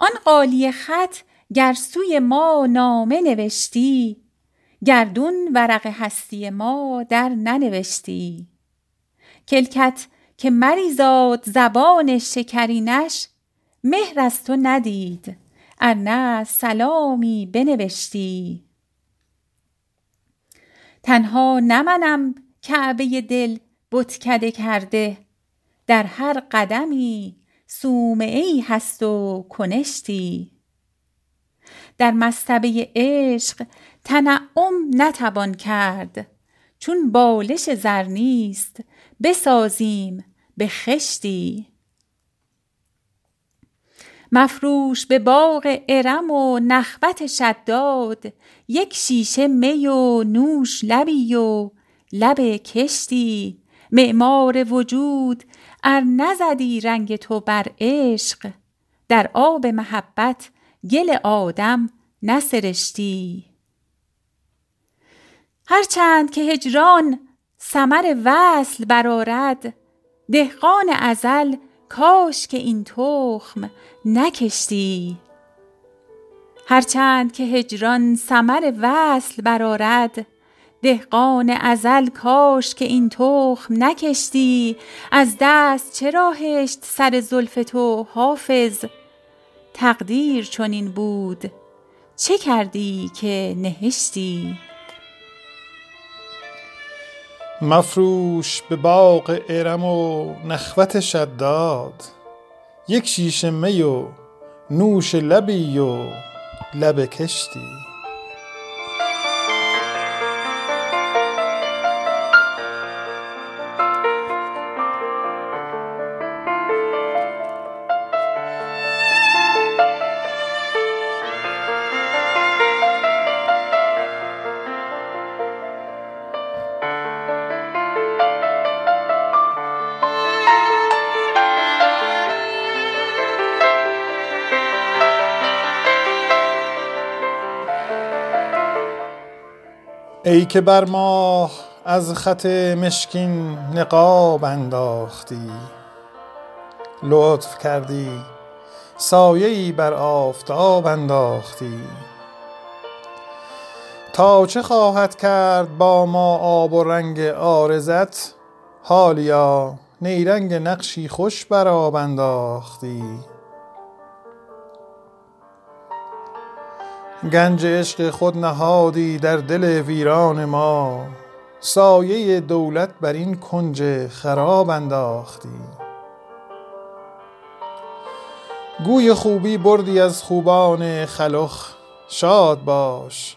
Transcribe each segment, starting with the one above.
آن قالی خط گر سوی ما نامه نوشتی گردون ورق هستی ما در ننوشتی. کلکت که مریزاد زبان شکرینش مهر از تو ندید ارنه سلامی بنوشتی. تنها نه منم کعبه دل بتکده کرده در هر قدمی صومعه ای هست و کنشتی. در مصطبه عشق تنعم نتوان کرد. چون بالش زر نیست بسازیم به خشتی. مفروش به باغ ارم و نخوت شداد یک شیشه می و نوش لبی و لب کشتی. معمار وجود ار نزدی رنگ تو بر عشق. در آب محبت گل آدم نسرشتی. هر چند که هجران ثمر وصل برآرد دهقان ازل کاش که این تخم نکشتی. هر چند که هجران ثمر وصل برآرد دهقان ازل کاش که این تخم نکشتی. از دست چرا هشت سر زلف تو حافظ؟ تقدیر چنین بود چه کردی که نهشتی؟ مفروش به باغ ارم و نخوت شداد. یک شیشه می و نوش لبی و لب کشتی. ای که بر ماه از خط مشکین نقاب انداختی لطف کردی سایه ای بر آفتاب انداختی. تا چه خواهد کرد با ما آب و رنگ عارضت حالیا نیرنگ نقشی خوش بر آب انداختی. گنج عشق خود نهادی در دل ویران ما. سایه دولت بر این کنج خراب انداختی. گوی خوبی بردی از خوبان خلخ شاد باش.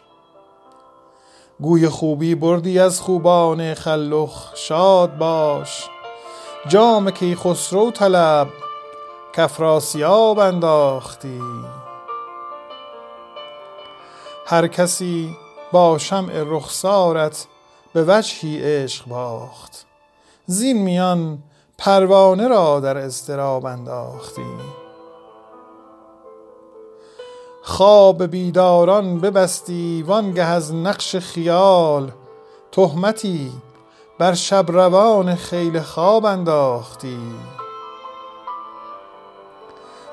گوی خوبی بردی از خوبان خلخ شاد باش. جام کیخسرو طلب کافراسیاب انداختی. هر کسی با شمع رخسارت به وجهی عشق باخت. زین میان پروانه را در اضطراب انداختی. خواب بیداران ببستی وانگه از نقش خیال تهمتی بر شب روان خیل خواب انداختی.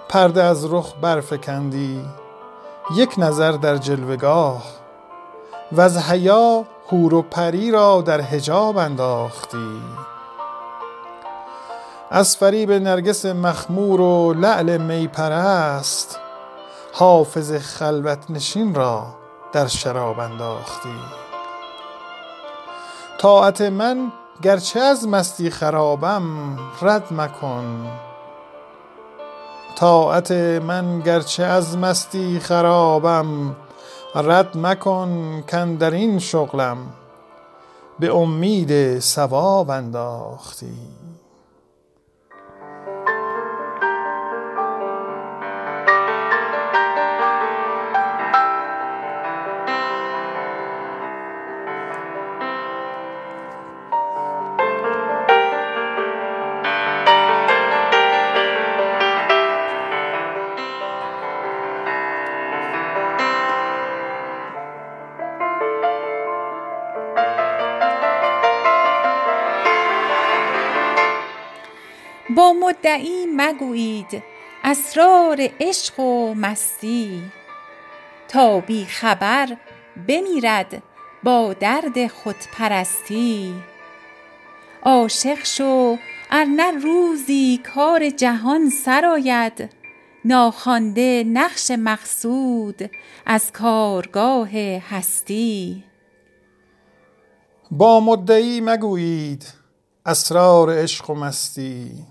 پرده از رخ برفکندی یک نظر در جلوه گاه وز حیا حور و پری را در حجاب انداختی. از فریب نرگس مخمور و لعل می پرست حافظ خلوت نشین را در شراب انداختی. طاعت من گرچه از مستی خرابم رد مکن طاعت من گرچه از مستی خرابم رد مکن کاندرین شغلم. به امید ثواب انداختی. با مدعی مگویید اسرار عشق و مستی. تا بی خبر بمیرد با درد خودپرستی. عاشق شو ار نه روزی کار جهان سرآید ناخوانده نقش مقصود از کارگاه هستی. با مدعی مگویید اسرار عشق و مستی.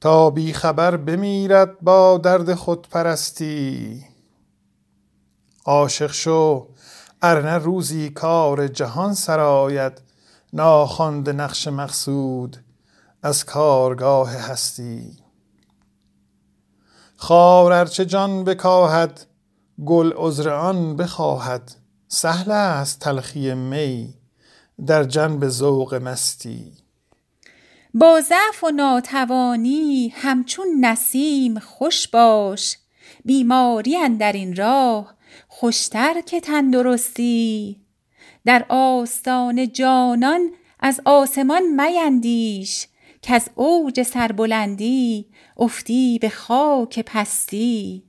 تا بی خبر بمیرد با درد خودپرستی. عاشق شو ارنه روزی کار جهان سرآید ناخوانده نقش مقصود از کارگاه هستی. خار ارچه جان بکاهد گل عذر آن بخواهد. سهل است تلخی می در جنب ذوق مستی. با ضعف و ناتوانی همچون نسیم خوش باش. بیماری اندر این راه خوشتر که تندرستی. در آستان جانان از آسمان میندیش کز اوج سربلندی افتی به خاک پستی.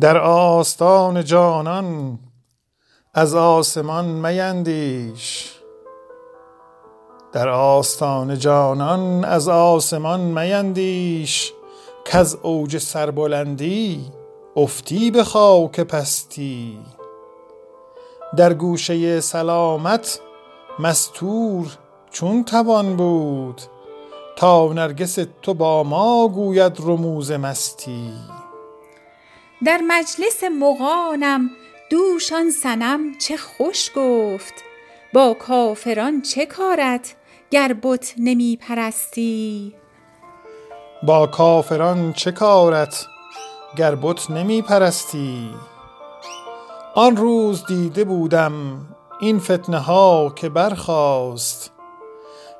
در آستان جانان از آسمان میندیش. در آستان جانان از آسمان میندیش کز اوج سربلندی افتی به خاک پستی. در گوشه سلامت مستور چون توان بود تا نرگس تو با ما گوید رموز مستی. در مجلس مغانم دوش آن صنم چه خوش گفت با کافران چه کارت؟ گر بت نمی پرستی با کافران چه کارت گر بت نمی پرستی آن روز دیده بودم این فتنه ها که برخاست.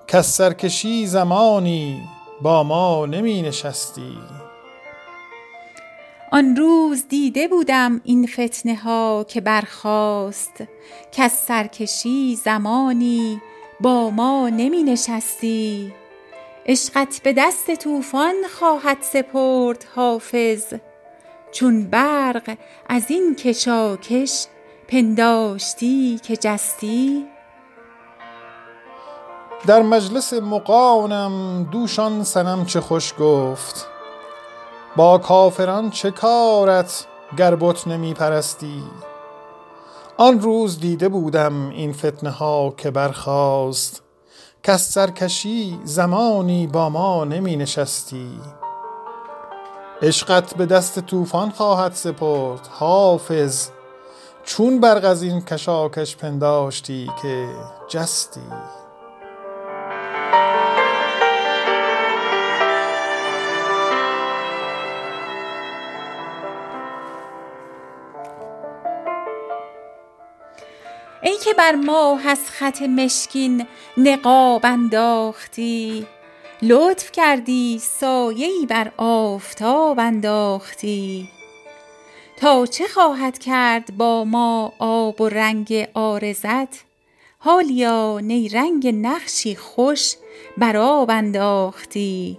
کز سرکشی زمانی با ما نمی نشستی آن روز دیده بودم این فتنه ها که برخاست. کز سرکشی زمانی با ما نمی نشستی عشقت به دست طوفان خواهد سپرد حافظ. چون برق از این کشاکش پنداشتی که جستی. در مجلس مغانم دوش آن صنم چه خوش گفت. با کافران چه کارت گر بت نمی پرستی آن روز دیده بودم این فتنه ها که برخاست. کز سرکشی زمانی با ما نمی نشستی عشقت به دست طوفان خواهد سپرد حافظ. چون برق از این کشاکش پنداشتی که جستی. بر ماه از خط مشکین نقاب انداختی. لطف کردی سایه ای بر آفتاب انداختی. تا چه خواهد کرد با ما آب و رنگ عارضت حالیا نیرنگ نقشی خوش بر آب انداختی.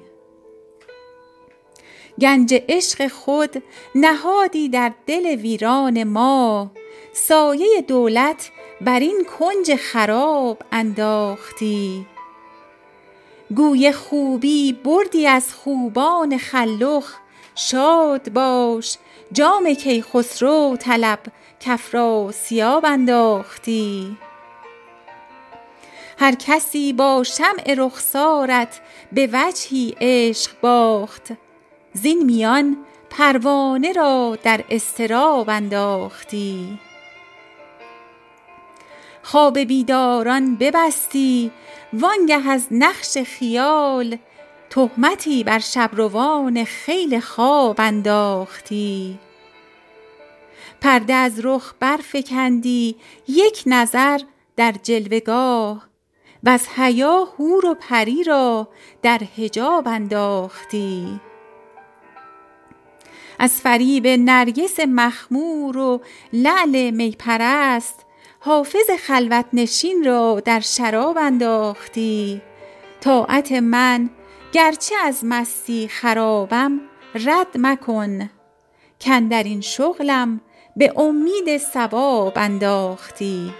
گنج عشق خود نهادی در دل ویران ما. سایه دولت بر این کنج خراب انداختی. گوی خوبی بردی از خوبان خلخ شاد باش جام کیخسرو طلب کافراسیاب انداختی. هر کسی با شمع رخسارت به وجهی عشق باخت. زین میان پروانه را در اضطراب انداختی. خواب بیداران ببستی وانگه از نقش خیال تهمتی بر شبروان خیل خواب انداختی. پرده از رخ برفکندی یک نظر در جلوه گاه وز حیا حور و پری را در حجاب انداختی. از فریب نرگس مخمور و لعل می پرست حافظ خلوت نشین را در شراب انداختی. طاعت من گرچه از مستی خرابم رد مکن. در این شغلم به امید ثواب انداختی.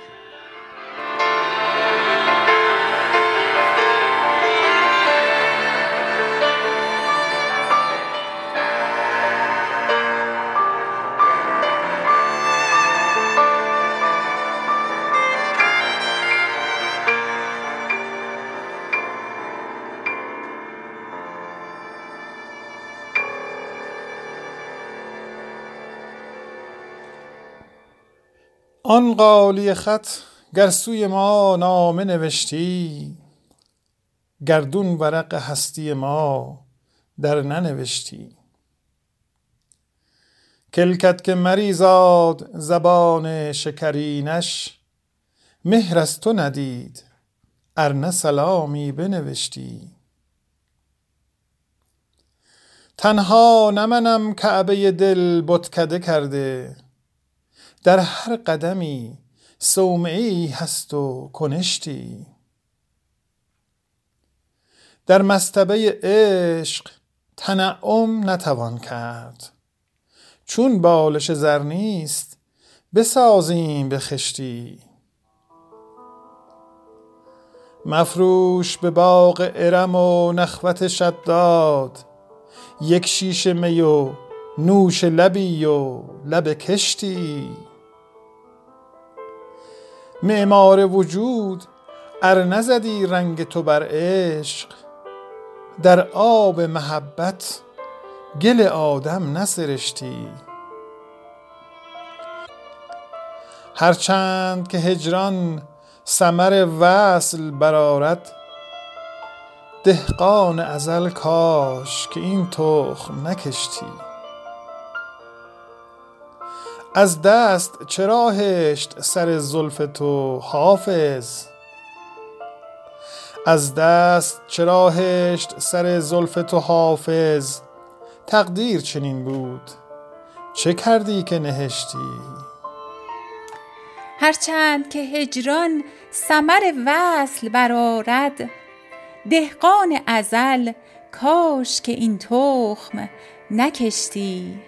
آن قالی خط گر سوی ما نامه نوشتی گردون ورق هستی ما در ننوشتی. کلکت که مریزاد زبان شکرینش مهر از تو ندید ارنه سلامی بنوشتی. تنها نمنم کعبه دل بتکده کرده در هر قدمی صومعی هست و کنشتی. در مستبه عشق تنعم نتوان کرد. چون بالش زر نیست بسازیم به خشتی. مفروش به باغ ارم و نخوت شداد. یک شیشه می و نوش لبی و لب کشتی. معمار وجود ار نزدی رنگ تو بر عشق. در آب محبت گل آدم نسرشتی. هرچند که هجران ثمر وصل برارد دهقان ازل کاش که این تخم نکشتی. از دست چرا هشت سر زلف تو حافظ؟ از دست چرا هشت سر زلف تو حافظ؟ تقدیر چنین بود چه کردی که نهشتی؟ هرچند که هجران ثمر وصل برارد دهقان ازل کاش که این تخم نکشتی.